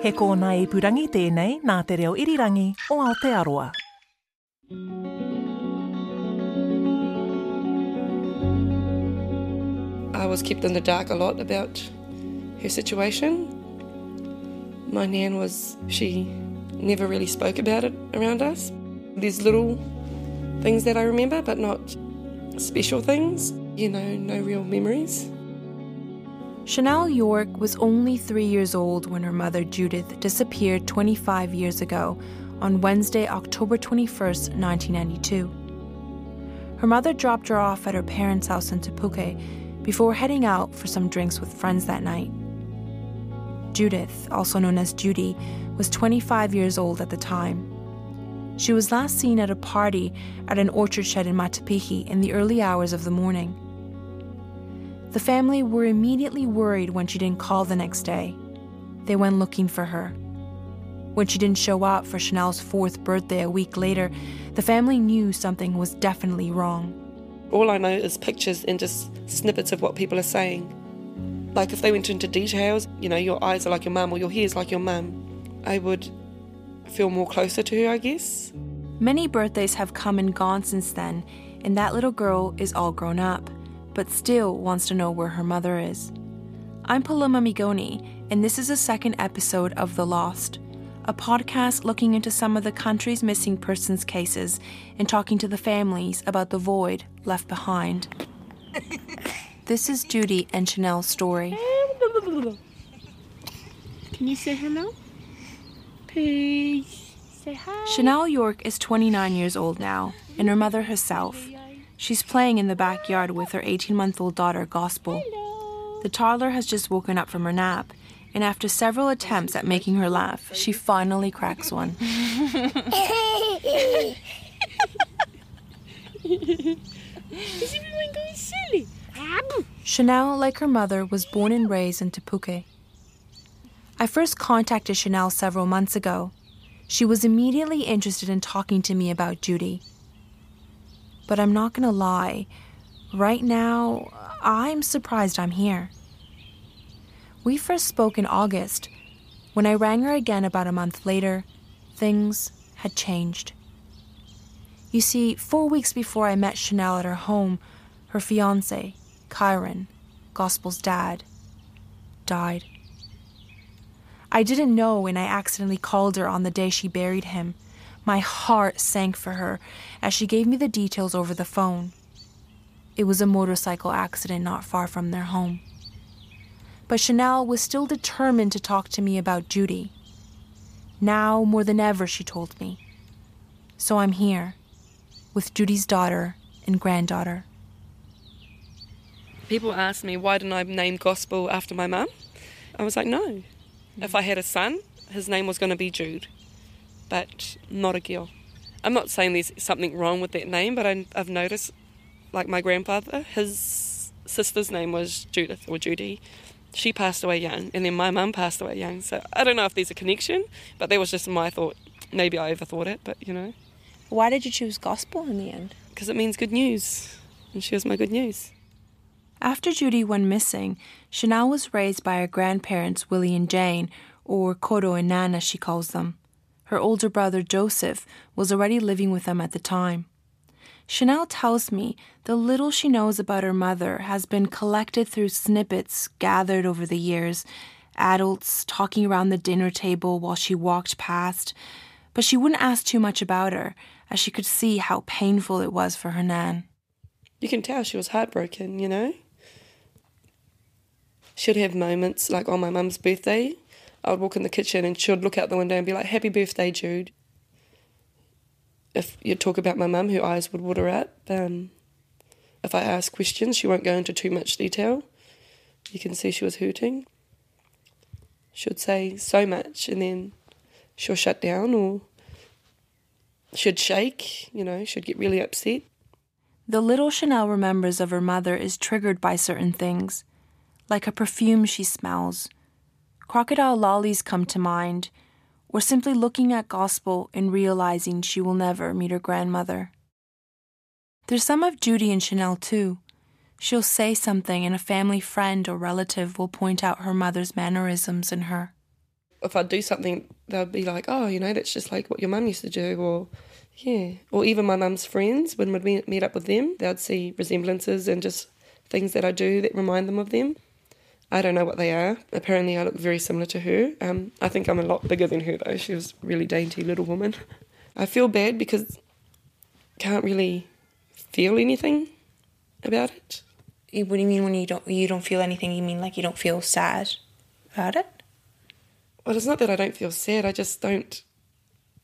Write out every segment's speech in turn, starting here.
He kōna ipurangi tēnei nā te reo irirangi o Aotearoa. I was kept in the dark a lot about her situation. My nan was, she never really spoke about it around us. There's little things that I remember, but not special things, you know, no real memories. Shannel Yorke was only three years old when her mother Judith disappeared 25 years ago on Wednesday, October 21st, 1992. Her mother dropped her off at her parents' house in Te Puke before heading out for some drinks with friends that night. Judith, also known as Judy, was 25 years old at the time. She was last seen at a party at an orchard shed in Matapihi in the early hours of the morning. The family were immediately worried when she didn't call the next day. They went looking for her. When she didn't show up for Shannel's fourth birthday a week later, the family knew something was definitely wrong. All I know is pictures and just snippets of what people are saying. Like if they went into details, you know, your eyes are like your mum or your hair's like your mum, I would feel more closer to her, I guess. Many birthdays have come and gone since then, and that little girl is all grown up, but still wants to know where her mother is. I'm Paloma Migone, and this is the second episode of The Lost, a podcast looking into some of the country's missing persons cases and talking to the families about the void left behind. this is Judy and Shannel's story. Can you say hello? Please say hi. Shannel Yorke is 29 years old now, and her mother herself. She's playing in the backyard with her 18 month old daughter, Gospel. The toddler has just woken up from her nap, and after several attempts at making her laugh, she finally cracks one. Is everyone going silly? Shannel, like her mother, was born and raised in Te Puke. I first contacted Shannel several months ago. She was immediately interested in talking to me about Judy. But I'm not gonna lie, right now, I'm surprised I'm here. We first spoke in August. When I rang her again about a month later, things had changed. You see, four weeks before I met Shannel at her home, her fiance, Kyron, Gospel's dad, died. I didn't know, and I accidentally called her on the day she buried him. My heart sank for her as she gave me the details over the phone. It was a motorcycle accident not far from their home. But Shannel was still determined to talk to me about Judy. Now, more than ever, she told me. So I'm here, with Judy's daughter and granddaughter. People ask me why didn't I name Gospel after my mum? I was like, no. If I had a son, his name was going to be Jude, but not a girl. I'm not saying there's something wrong with that name, but I, I've noticed, like my grandfather, his sister's name was Judith or Judy. She passed away young, and then my mum passed away young. So I don't know if there's a connection, but that was just my thought. Maybe I overthought it, but you know, Why did you choose gospel in the end? because it means good news, and she was my good news. After Judy went missing, Shannel was raised by her grandparents, Willie and Jane, or Koro and Nan as she calls them. Her older brother, Joseph, was already living with them at the time. Shannel tells me the little she knows about her mother has been collected through snippets gathered over the years, adults talking around the dinner table while she walked past, but she wouldn't ask too much about her, as she could see how painful it was for her Nan. You can tell she was heartbroken, you know. She'd have moments like on my mum's birthday. I would walk in the kitchen and she'd look out the window and be like, Happy birthday, Jude. If you talk about my mum, her eyes would water up. Um, if I ask questions, she won't go into too much detail. You can see she was hurting. She'd say so much and then she'll shut down or she'd shake, you know, she'd get really upset. The little Shannel remembers of her mother is triggered by certain things, like a perfume she smells. Crocodile lollies come to mind, or simply looking at gospel and realizing she will never meet her grandmother. There's some of Judy and Shannel too. She'll say something, and a family friend or relative will point out her mother's mannerisms in her. If I'd do something, they'd be like, oh, you know, that's just like what your mum used to do, or yeah. Or even my mum's friends, when we'd meet, meet up with them, they'd see resemblances and just things that I do that remind them of them. I don't know what they are. Apparently, I look very similar to her. Um, I think I'm a lot bigger than her, though. She was a really dainty little woman. I feel bad because can't really feel anything about it. What do you mean when you don't you don't feel anything? You mean like you don't feel sad about it? Well, it's not that I don't feel sad. I just don't.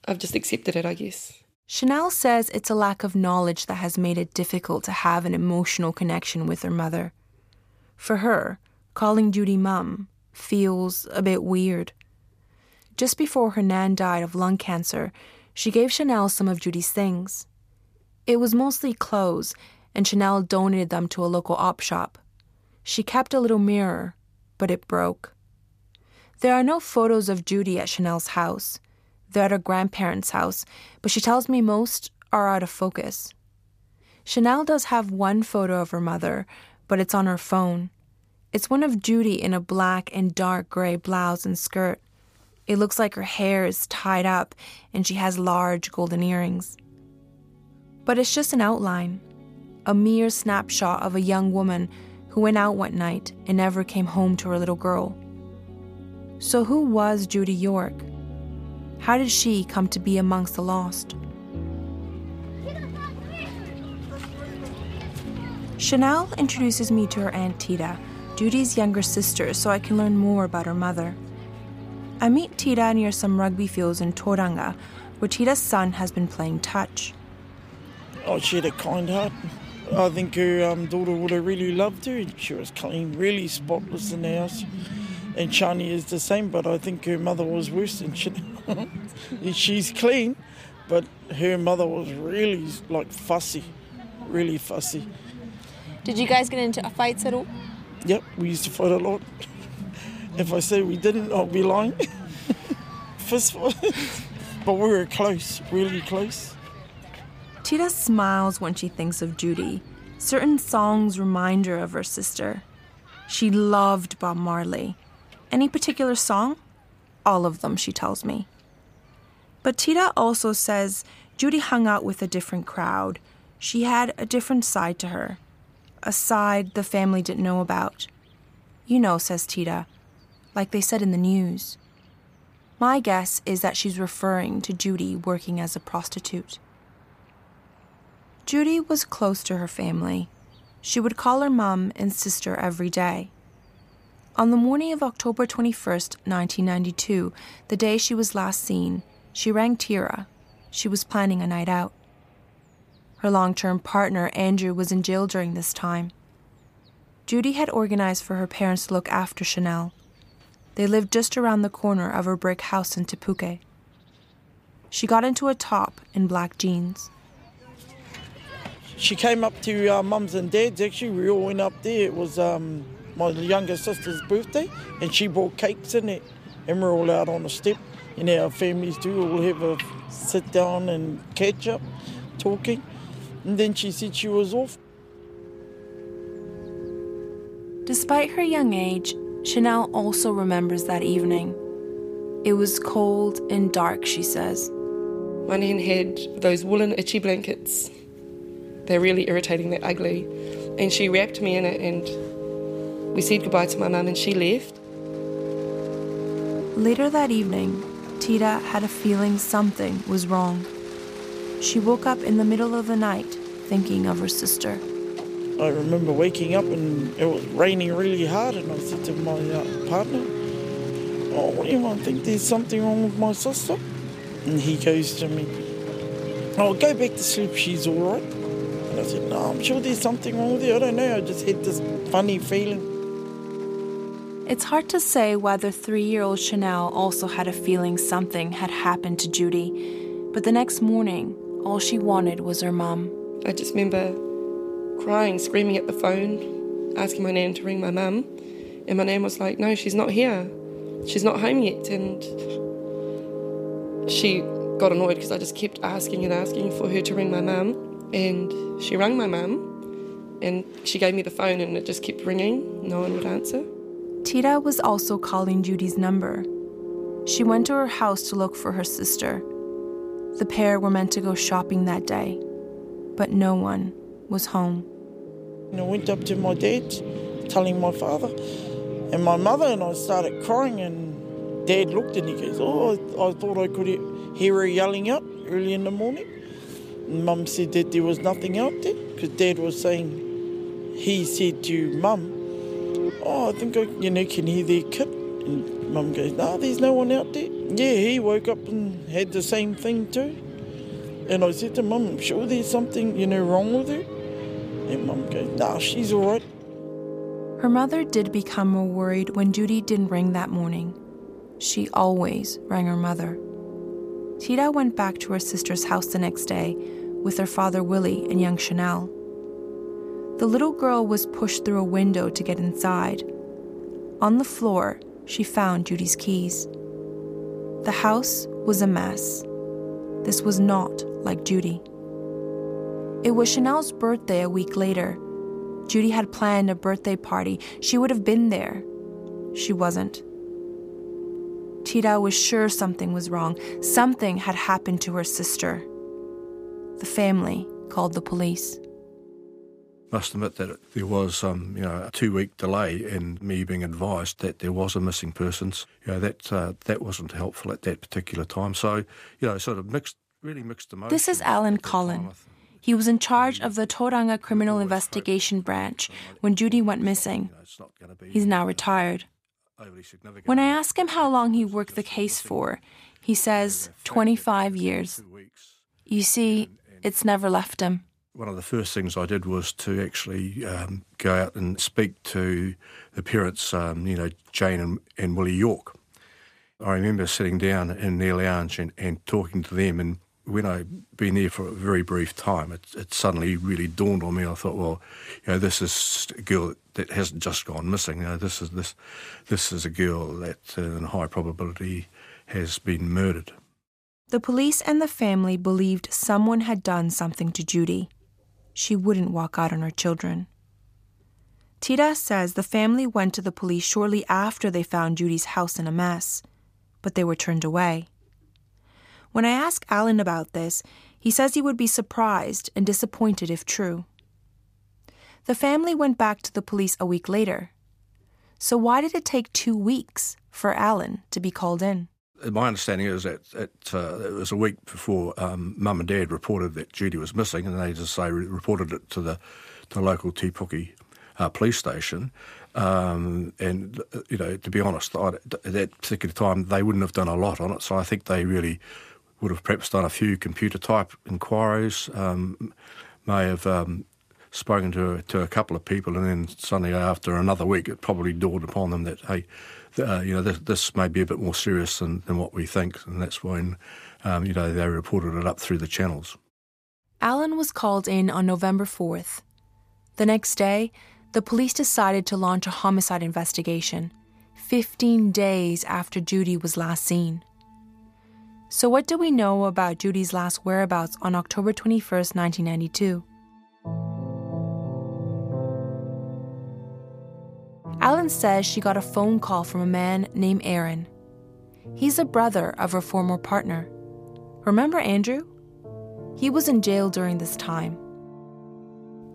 I've just accepted it, I guess. Shannel says it's a lack of knowledge that has made it difficult to have an emotional connection with her mother. For her, calling Judy mum feels a bit weird. Just before her nan died of lung cancer, she gave Shannel some of Judy's things. It was mostly clothes, and Shannel donated them to a local op shop. She kept a little mirror, but it broke. There are no photos of Judy at Shannel's house. They're at her grandparents' house, but she tells me most are out of focus. Shannel does have one photo of her mother, but it's on her phone. It's one of Judy in a black and dark gray blouse and skirt. It looks like her hair is tied up and she has large golden earrings. But it's just an outline, a mere snapshot of a young woman who went out one night and never came home to her little girl. So, who was Judy Yorke? How did she come to be amongst the lost? Shannel introduces me to her Aunt Tita, Judy's younger sister, so I can learn more about her mother. I meet Tita near some rugby fields in Tauranga, where Tita's son has been playing touch. Oh, she had a kind heart. I think her um, daughter would have really loved her. She was clean, really spotless in the house. And Shani is the same, but I think her mother was worse than she. She's clean, but her mother was really like fussy, really fussy. Did you guys get into a fights at all? Yep, we used to fight a lot. If I say we didn't, I'll be lying. Fist. But we were close, really close. Tita smiles when she thinks of Judy. Certain songs remind her of her sister. She loved Bob Marley. Any particular song? All of them, she tells me. But Tita also says Judy hung out with a different crowd. She had a different side to her, a side the family didn't know about. You know, says Tita, like they said in the news. My guess is that she's referring to Judy working as a prostitute. Judy was close to her family. She would call her mum and sister every day. On the morning of October 21st, 1992, the day she was last seen, she rang Tira. She was planning a night out. Her long term partner, Andrew, was in jail during this time. Judy had organized for her parents to look after Shannel. They lived just around the corner of her brick house in Te Puke. She got into a top and black jeans. She came up to mum's and dad's. Actually, we all went up there. It was um, my younger sister's birthday, and she brought cakes in it, and we're all out on the step. And our families do all have a sit down and catch up, talking. And then she said she was off. Despite her young age, Shannel also remembers that evening. It was cold and dark, she says. My nan had those woolen itchy blankets. They're really irritating, they're ugly. And she wrapped me in it and we said goodbye to my mum and she left. Later that evening, Tita had a feeling something was wrong. She woke up in the middle of the night thinking of her sister. I remember waking up and it was raining really hard, and I said to my uh, partner, "Oh, what do you want? Think there's something wrong with my sister?" And he goes to me, "Oh, go back to sleep. She's all right." And I said, "No, I'm sure there's something wrong with her. I don't know. I just had this funny feeling." It's hard to say whether three year old Shannel also had a feeling something had happened to Judy, but the next morning, all she wanted was her mum. I just remember crying, screaming at the phone, asking my nan to ring my mum. And my nan was like, No, she's not here. She's not home yet. And she got annoyed because I just kept asking and asking for her to ring my mum. And she rang my mum and she gave me the phone and it just kept ringing. No one would answer. Tita was also calling Judy's number. She went to her house to look for her sister. The pair were meant to go shopping that day, but no one was home. I went up to my dad, telling my father, and my mother and I started crying. And dad looked and he goes, "Oh, I, I thought I could hear her yelling out early in the morning." And Mum said that there was nothing out there because Dad was saying he said to Mum, "Oh, I think I you know can hear their kid." And Mum goes, "No, there's no one out there." Yeah, he woke up and had the same thing too. And I said to Mum, "I'm sure there's something you know wrong with her." And Mum goes, "Nah, she's all right." Her mother did become more worried when Judy didn't ring that morning. She always rang her mother. Tita went back to her sister's house the next day with her father Willie and young Shannel. The little girl was pushed through a window to get inside. On the floor, she found Judy's keys. The house was a mess. This was not like Judy. It was Shannel's birthday a week later. Judy had planned a birthday party. She would have been there. She wasn't. Tita was sure something was wrong. Something had happened to her sister. The family called the police. Must admit that there was, um, you know, a two-week delay in me being advised that there was a missing persons. You know, that uh, that wasn't helpful at that particular time. So, you know, sort of mixed, really mixed emotions. This is Alan Collin. He was in charge of the Tauranga Criminal Investigation Branch when Judy went missing. He's now retired. When I ask him how long he worked the case for, he says 25 years. You see, it's never left him. One of the first things I did was to actually um, go out and speak to the parents, um, you know, Jane and, and Willie Yorke. I remember sitting down in their lounge and, and talking to them and when I'd been there for a very brief time, it, it, suddenly really dawned on me. I thought, well, you know, this is a girl that hasn't just gone missing. You know, this is this this is a girl that, uh, in high probability, has been murdered. The police and the family believed someone had done something to Judy. She wouldn't walk out on her children. Tita says the family went to the police shortly after they found Judy's house in a mess, but they were turned away. When I ask Alan about this, he says he would be surprised and disappointed if true. The family went back to the police a week later. So, why did it take two weeks for Alan to be called in? My understanding is that it, uh, it was a week before um, Mum and Dad reported that Judy was missing, and they just say reported it to the to the local Te Puke uh, police station. Um, and you know, to be honest, at that particular time they wouldn't have done a lot on it. So I think they really would have perhaps done a few computer type inquiries, um, may have um, spoken to to a couple of people, and then suddenly after another week, it probably dawned upon them that hey, uh, you know, this, this, may be a bit more serious than, than what we think, and that's when um, you know they reported it up through the channels. Alan was called in on November fourth. The next day, the police decided to launch a homicide investigation. 15 days after Judy was last seen. So, what do we know about Judy's last whereabouts on October 21st, 1992? Alan says she got a phone call from a man named Aaron. He's a brother of her former partner. Remember Andrew? He was in jail during this time.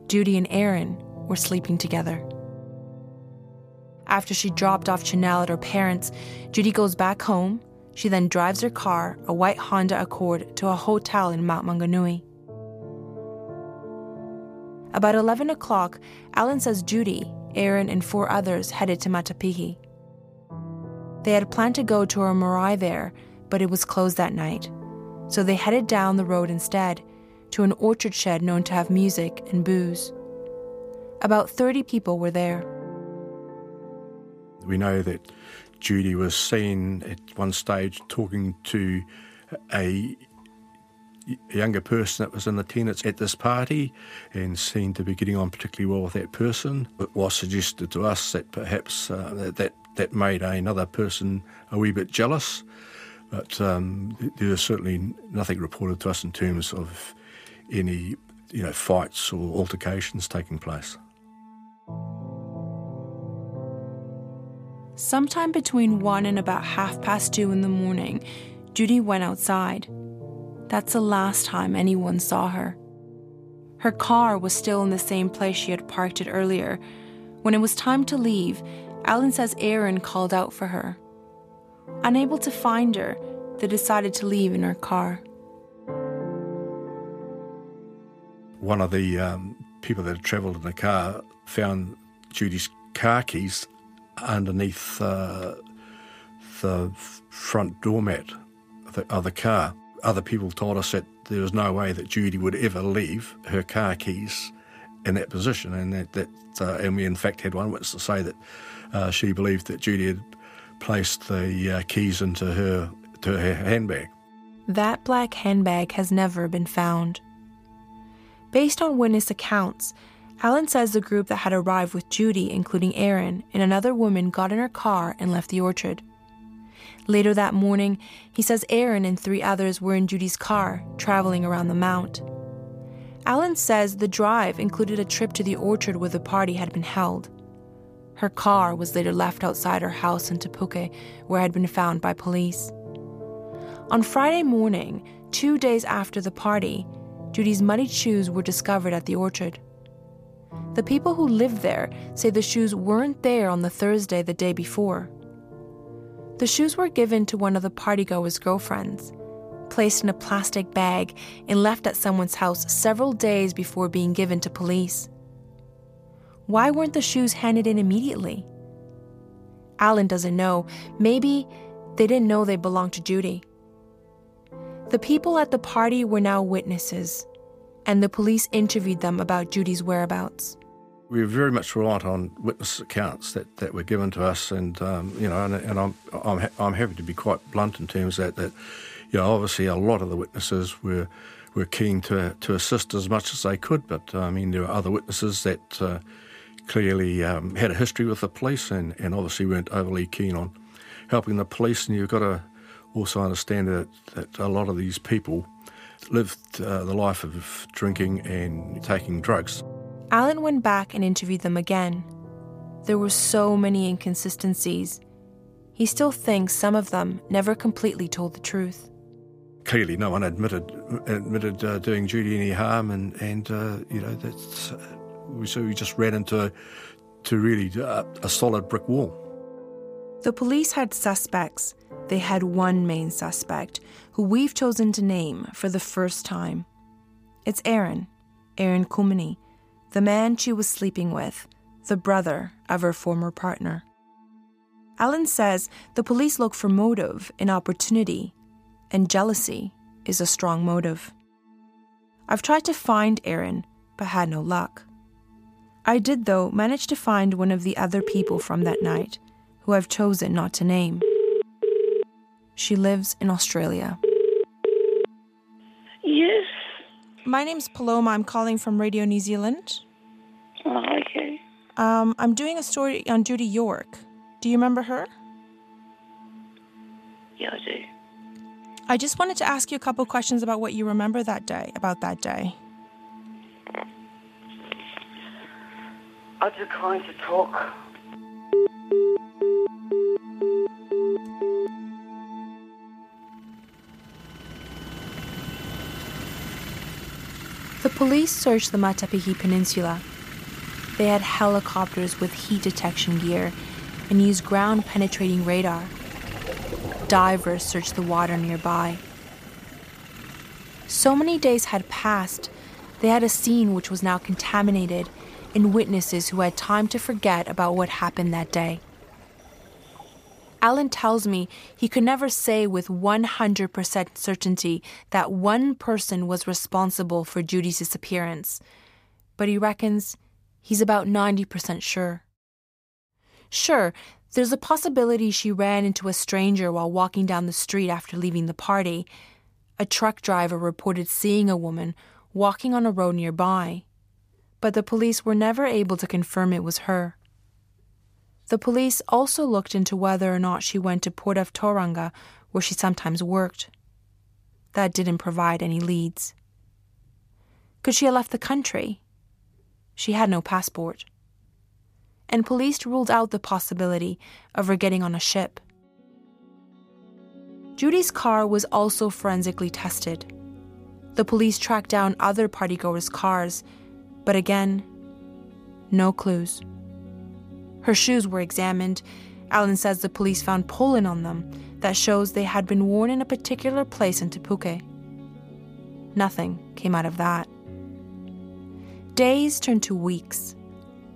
Judy and Aaron were sleeping together. After she dropped off Shannel at her parents', Judy goes back home she then drives her car, a white Honda Accord, to a hotel in Mount Maunganui. About 11 o'clock, Alan says Judy, Aaron, and four others headed to Matapihi. They had planned to go to a marae there, but it was closed that night. So they headed down the road instead, to an orchard shed known to have music and booze. About 30 people were there. We know that Judy was seen at one stage talking to a younger person that was in attendance at this party and seemed to be getting on particularly well with that person. It was suggested to us that perhaps uh, that, that, that made another person a wee bit jealous, but um, there was certainly nothing reported to us in terms of any you know fights or altercations taking place. Sometime between 1 and about half past 2 in the morning, Judy went outside. That's the last time anyone saw her. Her car was still in the same place she had parked it earlier. When it was time to leave, Alan says Aaron called out for her. Unable to find her, they decided to leave in her car. One of the um, people that had travelled in the car found Judy's car keys underneath uh, the front doormat of the, of the car other people told us that there was no way that Judy would ever leave her car keys in that position, and that, that uh, and we in fact had one witness to say that uh, she believed that Judy had placed the uh, keys into her to her handbag. That black handbag has never been found. Based on witness accounts, Alan says the group that had arrived with Judy, including Aaron and another woman, got in her car and left the orchard. Later that morning, he says Aaron and three others were in Judy's car, traveling around the mount. Alan says the drive included a trip to the orchard where the party had been held. Her car was later left outside her house in Te Puke, where it had been found by police. On Friday morning, two days after the party, Judy's muddied shoes were discovered at the orchard. The people who lived there say the shoes weren't there on the Thursday the day before. The shoes were given to one of the partygoers' girlfriends, placed in a plastic bag, and left at someone's house several days before being given to police. Why weren't the shoes handed in immediately? Alan doesn't know. Maybe they didn't know they belonged to Judy. The people at the party were now witnesses, and the police interviewed them about Judy's whereabouts we are very much reliant on witness accounts that, that were given to us, and um, you know, and, and, I'm I'm ha- I'm happy to be quite blunt in terms that that you know, obviously a lot of the witnesses were were keen to to assist as much as they could, but I mean there were other witnesses that uh, clearly um, had a history with the police, and, and obviously weren't overly keen on helping the police, and you've got to also understand that, that a lot of these people lived uh, the life of drinking and taking drugs. Alan went back and interviewed them again. There were so many inconsistencies. He still thinks some of them never completely told the truth. Clearly, no one admitted admitted uh, doing Judy any harm, and and uh, you know that's uh, we so we just ran into to really uh, a solid brick wall. The police had suspects. They had one main suspect, who we've chosen to name for the first time. It's Aaron, Aaron Kumini, the man she was sleeping with, the brother of her former partner. Alan says the police look for motive in opportunity, and jealousy is a strong motive. I've tried to find Aaron, but had no luck. I did, though, manage to find one of the other people from that night, who I've chosen not to name. She lives in Australia. My name's Paloma. I'm calling from Radio New Zealand. Oh, okay. Um, I'm doing a story on Judy Yorke. Do you remember her? Yeah, I do. I just wanted to ask you a couple questions about what you remember that day, about that day. I decline to talk. The police searched the Matapihi Peninsula. They had helicopters with heat detection gear and used ground penetrating radar. Divers searched the water nearby. So many days had passed, they had a scene which was now contaminated and witnesses who had time to forget about what happened that day. Alan tells me he could never say with 100% certainty that one person was responsible for Judy's disappearance, but he reckons he's about 90% sure. Sure, There's a possibility she ran into a stranger while walking down the street after leaving the party. A truck driver reported seeing a woman walking on a road nearby, but the police were never able to confirm it was her. The police also looked into whether or not she went to Port of Tauranga, where she sometimes worked. That didn't provide any leads. Could she have left the country? She had no passport and police ruled out the possibility of her getting on a ship. Judy's car was also forensically tested. The police tracked down other partygoers' cars, but again, no clues. Her shoes were examined. Alan says the police found pollen on them that shows they had been worn in a particular place in Te Puke. Nothing came out of that. Days turned to weeks.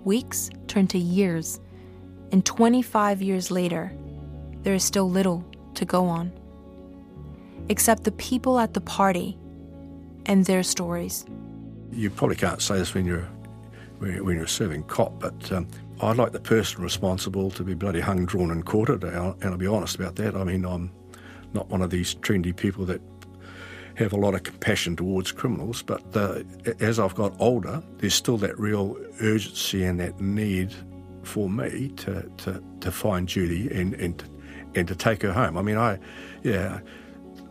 Weeks turned to years, and 25 years later, there is still little to go on. Except the people at the party and their stories. You probably can't say this when you're when you're serving cop, but um, I'd like the person responsible to be bloody hung, drawn, and quartered. And I'll be honest about that. I mean, I'm not one of these trendy people that have a lot of compassion towards criminals, but uh, as I've got older, there's still that real urgency and that need for me to, to, to find Judy and, and, and to take her home. I mean, I, yeah,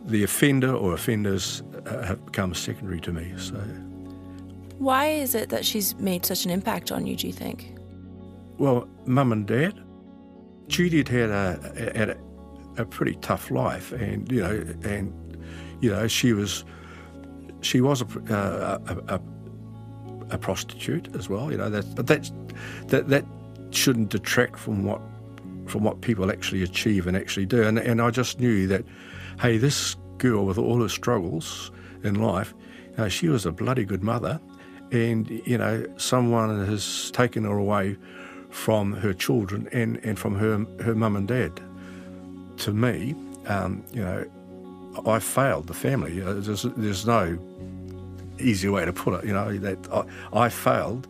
the offender or offenders uh, have become secondary to me. So, why is it that she's made such an impact on you? Do you think? Well, mum and dad, Judy had had a, had a, a pretty tough life, and you know, and you know, she was she was a, uh, a, a, a, prostitute as well. You know, that, but that that that shouldn't detract from what from what people actually achieve and actually do. And and I just knew that, hey, this girl with all her struggles in life, you know, she was a bloody good mother, and you know, someone has taken her away from her children and, and from her her mum and dad. To me, um, you know, I failed the family. There's, there's no easy way to put it. You know that I, I failed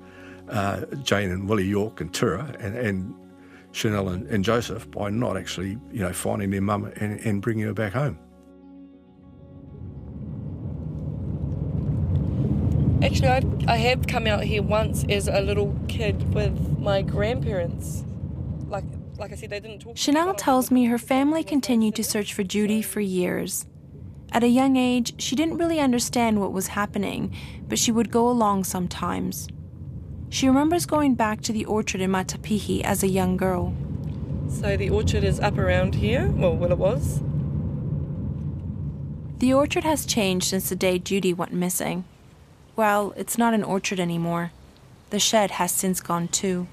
uh, Jane and Willie Yorke and Tura and, and Shannel and, and, Joseph by not actually you know finding their mum and, and bringing her back home. Actually, I, I have come out here once as a little kid with my grandparents. Like, like I said, they didn't talk. Shannel tells me her family continued to search for Judy for years. At a young age, she didn't really understand what was happening, but she would go along sometimes. She remembers going back to the orchard in Matapihi as a young girl. So the orchard is up around here, well, well, it was. The orchard has changed since the day Judy went missing. Well, it's not an orchard anymore. The shed has since gone too.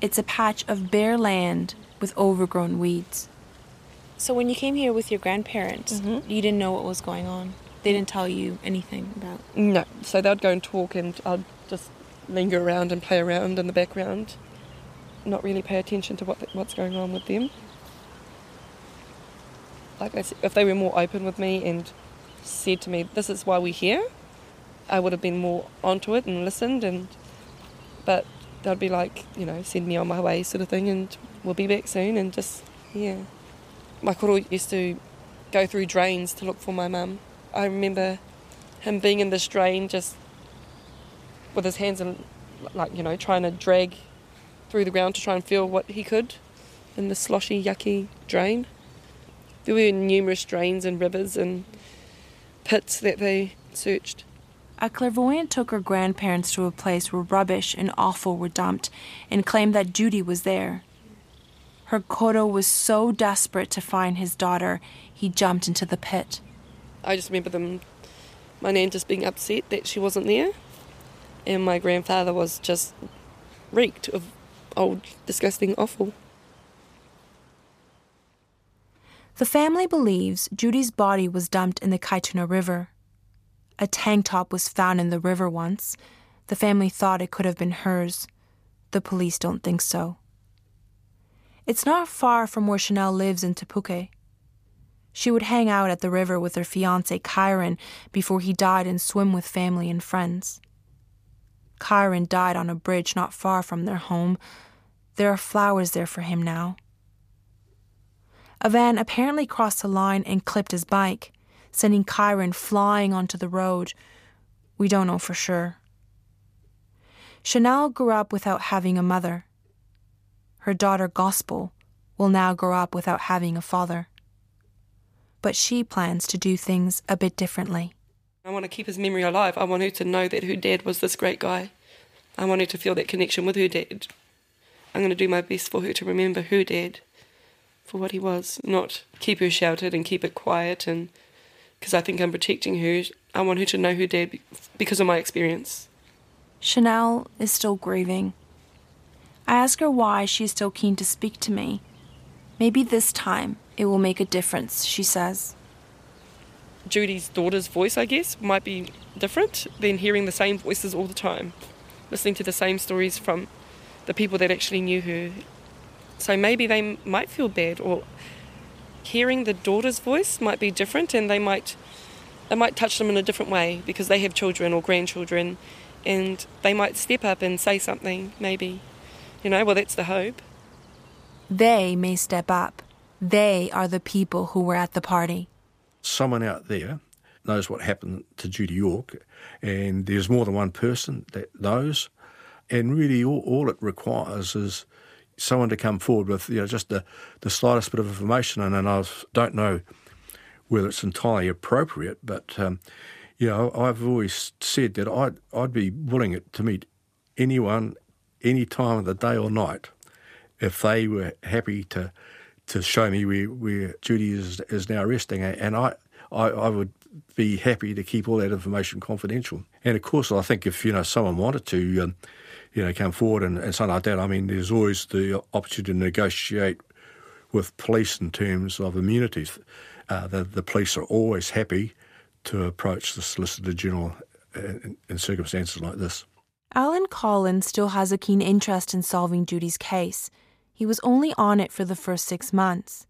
It's a patch of bare land with overgrown weeds. So when you came here with your grandparents, mm-hmm. you didn't know what was going on. They didn't tell you anything about. No. So they'd go and talk, and I'd just linger around and play around in the background, not really pay attention to what what's going on with them. Like I said, if they were more open with me and said to me, "This is why we're here," I would have been more onto it and listened. And but they'd be like, you know, send me on my way, sort of thing, and we'll be back soon, and just yeah my koro used to go through drains to look for my mum. I remember him being in this drain just with his hands and like, you know, trying to drag through the ground to try and feel what he could in the sloshy, yucky drain. There were numerous drains and rivers and pits that they searched. A clairvoyant took her grandparents to a place where rubbish and offal were dumped and claimed that Judy was there. Her koro was so desperate to find his daughter, he jumped into the pit. I just remember them, my nan just being upset that she wasn't there, and my grandfather was just reeked of old, disgusting offal. The family believes Judy's body was dumped in the Kaituna River. A tank top was found in the river once. The family thought it could have been hers. The police don't think so. It's not far from where Shannel lives in Te Puke. She would hang out at the river with her fiance Kyron before he died and swim with family and friends. Kyron died on a bridge not far from their home. There are flowers there for him now, A van apparently crossed the line and clipped his bike, sending Kyron flying onto the road. We don't know for sure. Shannel grew up without having a mother. Her daughter, Gospel, will now grow up without having a father. But she plans to do things a bit differently. I want to keep his memory alive. I want her to know that her dad was this great guy. I want her to feel that connection with her dad. I'm going to do my best for her to remember her dad for what he was, not keep her sheltered and keep it quiet. And because I think I'm protecting her, I want her to know her dad because of my experience. Shannel is still grieving. I ask her why she is still keen to speak to me. Maybe this time it will make a difference, she says. Judy's daughter's voice, I guess, might be different than hearing the same voices all the time, listening to the same stories from the people that actually knew her. So maybe they might feel bad, or hearing the daughter's voice might be different, and they might it might touch them in a different way because they have children or grandchildren, and they might step up and say something. Maybe, you know. Well, that's the hope. They may step up. They are the people who were at the party. Someone out there knows what happened to Judy Yorke, and there's more than one person that knows. And really, all, all it requires is someone to come forward with you know just the, the slightest bit of information. And, and I don't know whether it's entirely appropriate, but um, you know I've always said that I'd I'd be willing to meet anyone, any time of the day or night, if they were happy to to show me where, where Judy is is now resting, and I, I I would be happy to keep all that information confidential. And of course, I think if you know someone wanted to. Um, you know, come forward and, and something like that. I mean, there's always the opportunity to negotiate with police in terms of immunities. Uh, the, the police are always happy to approach the Solicitor General in, in circumstances like this. Alan Collins still has a keen interest in solving Judy's case. He was only on it for the first six months.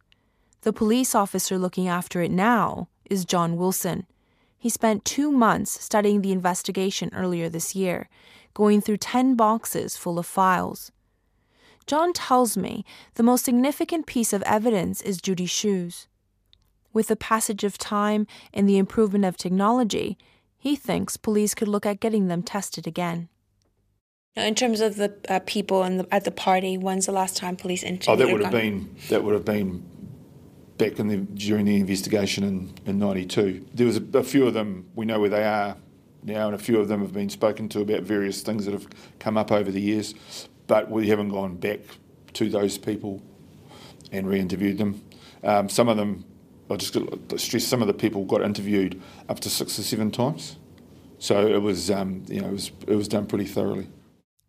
The police officer looking after it now is John Wilson. He spent two months studying the investigation earlier this year going through 10 boxes full of files. John tells me the most significant piece of evidence is Judy's shoes. With the passage of time and the improvement of technology, he thinks police could look at getting them tested again. In terms of the uh, people and the, at the party, when's the last time police interviewed? Oh, that would have been that would have been back in the during the investigation in in '92. There was a, a few of them. We know where they are now, and a few of them have been spoken to about various things that have come up over the years, but we haven't gone back to those people and re-interviewed them. Um, some of them, I just stress, some of the people got interviewed up to six or seven times. So it was, um, you know, it was, it was done pretty thoroughly.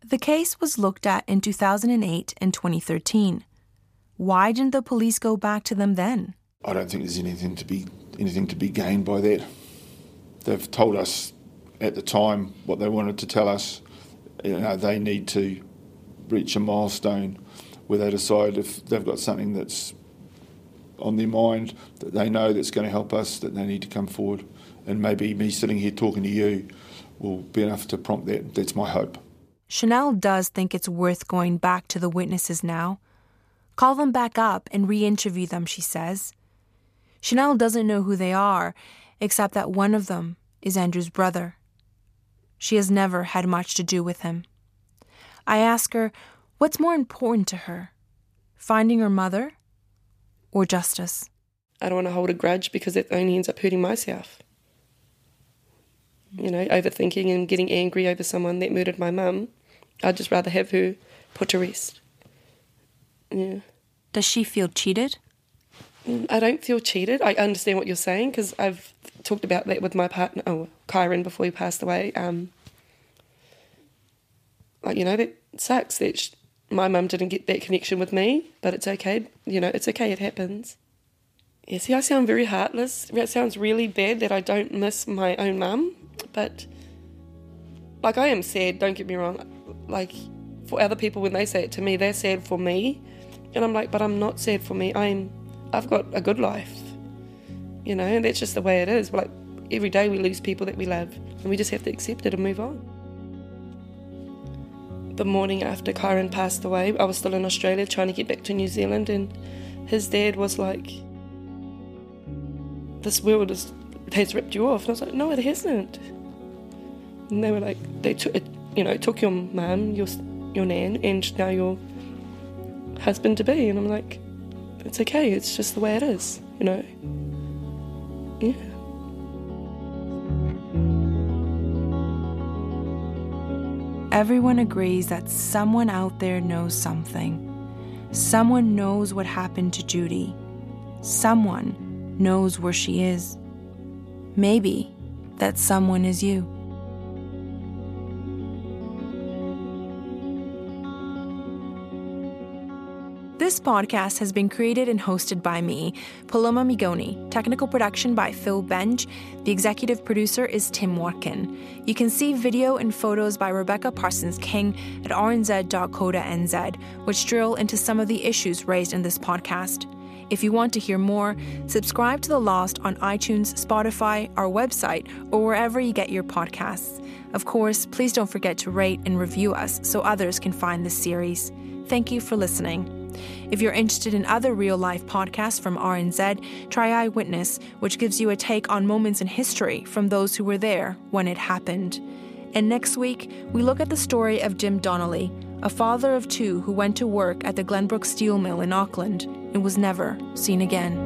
The case was looked at in 2008 and 2013. Why didn't the police go back to them then? I don't think there's anything to be anything to be gained by that. They've told us at the time what they wanted to tell us. You know, they need to reach a milestone where they decide if they've got something that's on their mind that they know that's going to help us, that they need to come forward. And maybe me sitting here talking to you will be enough to prompt that. That's my hope. Shannel does think it's worth going back to the witnesses now. Call them back up and re interview them, she says. Shannel doesn't know who they are, except that one of them is Andrew's brother. She has never had much to do with him. I ask her what's more important to her finding her mother or justice? I don't want to hold a grudge because it only ends up hurting myself. You know, overthinking and getting angry over someone that murdered my mum. I'd just rather have her put to rest. Yeah. Does she feel cheated? I don't feel cheated. I understand what you're saying because I've talked about that with my partner, oh, Kyron, before he passed away. Um, like, you know, that sucks that my mum didn't get that connection with me, but it's okay. You know, it's okay, it happens. Yeah, see, I sound very heartless. It sounds really bad that I don't miss my own mum, but like, I am sad, don't get me wrong. Like, for other people, when they say it to me, they're sad for me. And I'm like, but I'm not sad for me. I'm, I've got a good life you know, and that's just the way it is. Like every day we lose people that we love, and we just have to accept it and move on. The morning after Kyron passed away, I was still in Australia trying to get back to New Zealand, and his dad was like, "This world is, has ripped you off," and I was like, "No, it hasn't." And they were like, "They took it, you know, took your mum, your your nan, and now your husband to be," and I'm like, "It's okay. It's just the way it is, you know." Yeah. Everyone agrees that someone out there knows something. Someone knows what happened to Judy. Someone knows where she is. Maybe that someone is you. This podcast has been created and hosted by me, Paloma Migone. Technical production by Phil Benge. The executive producer is Tim Watkin. You can see video and photos by Rebecca Parsons King at rnz.co.nz, which drill into some of the issues raised in this podcast. If you want to hear more, subscribe to The Lost on iTunes, Spotify, our website, or wherever you get your podcasts. Of course, please don't forget to rate and review us so others can find this series. Thank you for listening. If you're interested in other real life podcasts from RNZ, try Eyewitness, which gives you a take on moments in history from those who were there when it happened. And next week, we look at the story of Jim Donnelly, a father of two who went to work at the Glenbrook Steel Mill in Auckland and was never seen again.